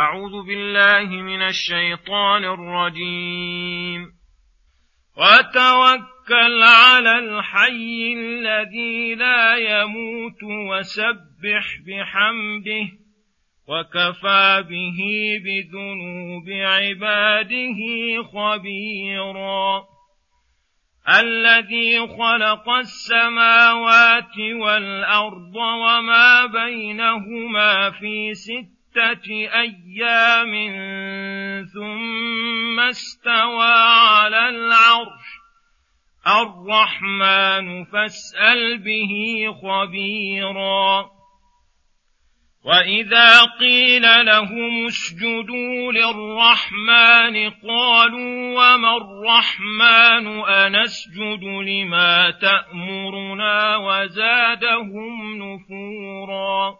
أعوذ بالله من الشيطان الرجيم. وتوكل على الحي الذي لا يموت وسبح بحمده وكفى به بذنوب عباده خبيرا. الذي خلق السماوات والأرض وما بينهما في سته أيام ثم استوى على العرش. الرحمن فاسأل به خبيرا. وإذا قيل لهم اسجدوا للرحمن قالوا وما الرحمن؟ أنسجد لما تأمرنا وزادهم نفورا.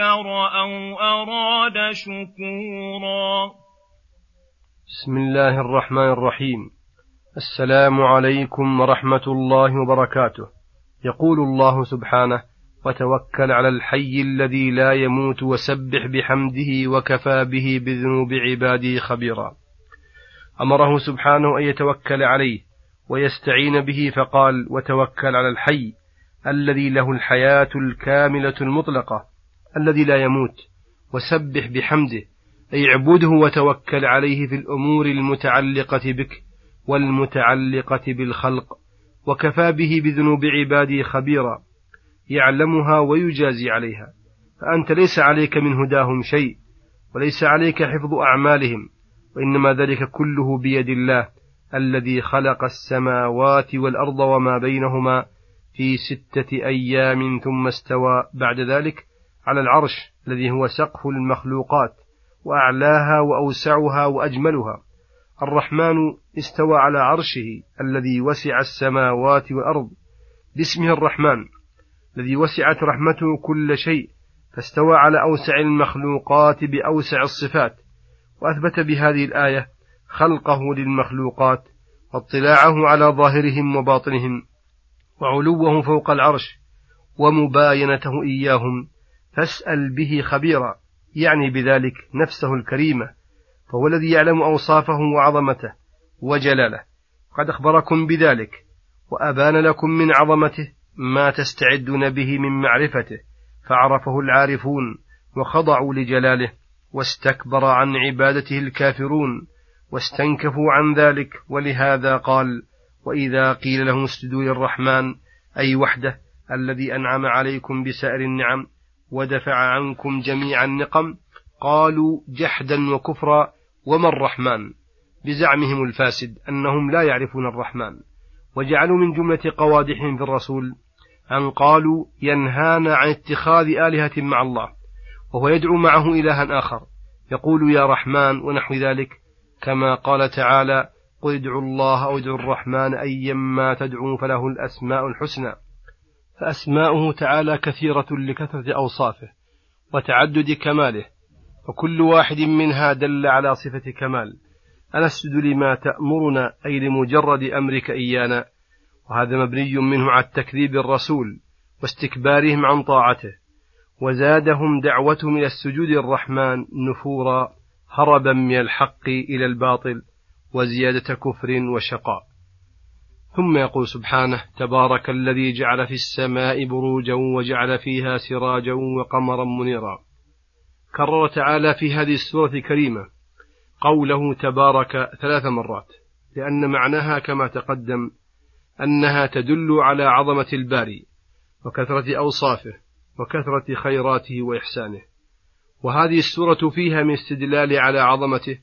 أو أراد شكورا. بسم الله الرحمن الرحيم. السلام عليكم ورحمة الله وبركاته. يقول الله سبحانه وتوكل على الحي الذي لا يموت وسبح بحمده وكفى به بذنوب عباده خبيرا. أمره سبحانه أن يتوكل عليه ويستعين به فقال وتوكل على الحي الذي له الحياة الكاملة المطلقة الذي لا يموت وسبح بحمده أي اعبده وتوكل عليه في الأمور المتعلقة بك والمتعلقة بالخلق وكفى به بذنوب عباده خبيرا يعلمها ويجازي عليها. فأنت ليس عليك من هداهم شيء وليس عليك حفظ أعمالهم وإنما ذلك كله بيد الله الذي خلق السماوات والأرض وما بينهما في ستة أيام ثم استوى. بعد ذلك على العرش الذي هو سقف المخلوقات وأعلاها وأوسعها وأجملها. الرحمن استوى على عرشه الذي وسع السماوات والأرض. باسمه الرحمن الذي وسعت رحمته كل شيء فاستوى على أوسع المخلوقات بأوسع الصفات. وأثبت بهذه الآية خلقه للمخلوقات واطلاعه على ظاهرهم وباطنهم وعلوه فوق العرش ومباينته إياهم. فاسأل به خبيرا يعني بذلك نفسه الكريمة فهو الذي يعلم أوصافه وعظمته وجلاله. قد أخبركم بذلك وأبان لكم من عظمته ما تستعدون به من معرفته فعرفه العارفون وخضعوا لجلاله واستكبر عن عبادته الكافرون واستنكفوا عن ذلك ولهذا قال وإذا قيل لهم اسجدوا للرحمن أي وحده الذي أنعم عليكم بسائر النعم ودفع عنكم جميع النقم قالوا جحدا وكفرا وما الرحمن؟ بزعمهم الفاسد أنهم لا يعرفون الرحمن. وجعلوا من جملة قوادحهم في الرسول أن قالوا ينهانا عن اتخاذ آلهة مع الله وهو يدعو معه إلها آخر يقول يا رحمن ونحو ذلك كما قال تعالى قل ادعوا الله أو ادعوا الرحمن أيما تدعوا فله الأسماء الحسنى فأسماؤه تعالى كثيرة لكثرة أوصافه وتعدد كماله وكل واحد منها دل على صفة كمال. أنسجد لما تأمرنا أي لمجرد أمرك إيانا. وهذا مبني منه على تكذيب الرسول واستكبارهم عن طاعته. وزادهم دعوتهم إلى السجود الرحمن نفورا هربا من الحق إلى الباطل وزيادة كفر وشقاء. ثم يقول سبحانه تبارك الذي جعل في السماء بروجا وجعل فيها سراجا وقمرا منيرا. كرر تعالى في هذه السورة الكريمة قوله تبارك ثلاث مرات لأن معناها كما تقدم أنها تدل على عظمة الباري وكثرة أوصافه وكثرة خيراته وإحسانه. وهذه السورة فيها من استدلال على عظمته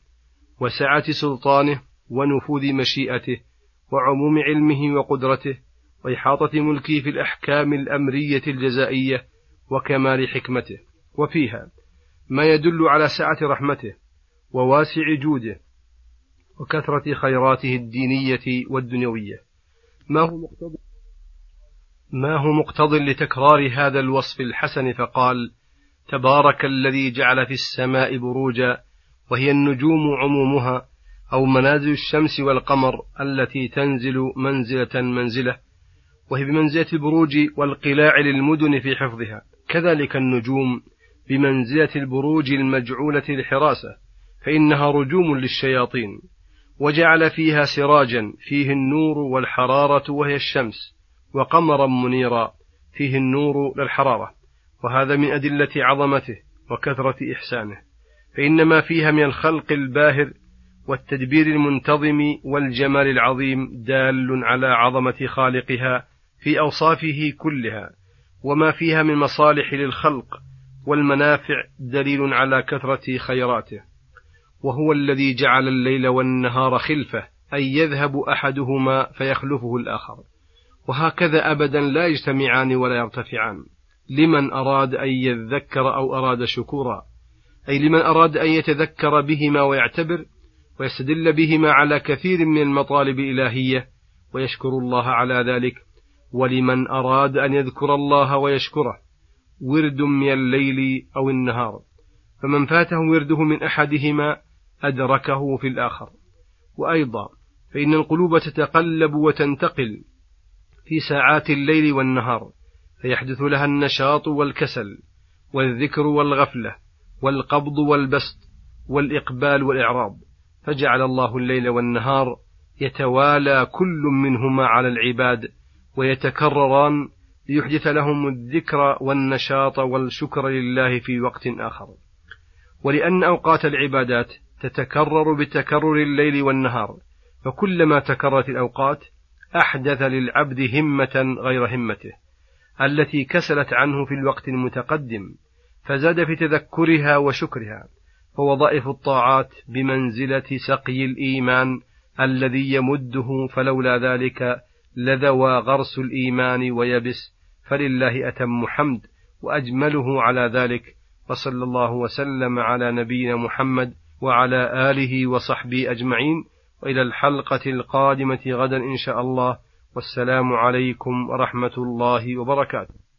وسعة سلطانه ونفوذ مشيئته وعموم علمه وقدرته وإحاطة ملكه في الأحكام الأمرية الجزائية وكمال حكمته. وفيها ما يدل على سعة رحمته وواسع جوده وكثرة خيراته الدينية والدنيوية. ما هو مقتضى ما هو مقتض لتكرار هذا الوصف الحسن فقال تبارك الذي جعل في السماء بروجا وهي النجوم عمومها أو منازل الشمس والقمر التي تنزل منزلة منزلة وهي بمنزلة البروج والقلاع للمدن في حفظها. كذلك النجوم بمنزلة البروج المجعولة للحراسة فإنها رجوم للشياطين. وجعل فيها سراجا فيه النور والحرارة وهي الشمس وقمرا منيرا فيه النور للحرارة. وهذا من أدلة عظمته وكثرة إحسانه. فإن ما فيها من الخلق الباهر والتدبير المنتظم والجمال العظيم دال على عظمة خالقها في أوصافه كلها وما فيها من مصالح للخلق والمنافع دليل على كثرة خيراته. وهو الذي جعل الليل والنهار خلفة أي يذهب أحدهما فيخلفه الآخر. وهكذا أبدا لا يجتمعان ولا يرتفعان. لمن أراد أن يذكر أو أراد شكورا. أي لمن أراد أن يتذكر بهما ويعتبر ويستدل بهما على كثير من المطالب الإلهية ويشكر الله على ذلك. ولمن أراد أن يذكر الله ويشكره ورد من الليل أو النهار. فمن فاته ورده من أحدهما أدركه في الآخر. وأيضا فإن القلوب تتقلب وتنتقل في ساعات الليل والنهار فيحدث لها النشاط والكسل والذكر والغفلة والقبض والبسط والإقبال والإعراض. فجعل الله الليل والنهار يتوالى كل منهما على العباد ويتكرران ليحدث لهم الذكر والنشاط والشكر لله في وقت آخر. ولأن أوقات العبادات تتكرر بتكرر الليل والنهار فكلما تكررت الأوقات أحدث للعبد همة غير همته التي كسلت عنه في الوقت المتقدم فزاد في تذكرها وشكرها. فوظائف الطاعات بمنزلة سقي الإيمان الذي يمده فلولا ذلك لذوى غرس الإيمان ويبس. فلله أتم حمد وأجمله على ذلك. وصلى الله وسلم على نبينا محمد وعلى آله وصحبه أجمعين. وإلى الحلقة القادمة غدا إن شاء الله. والسلام عليكم ورحمة الله وبركاته.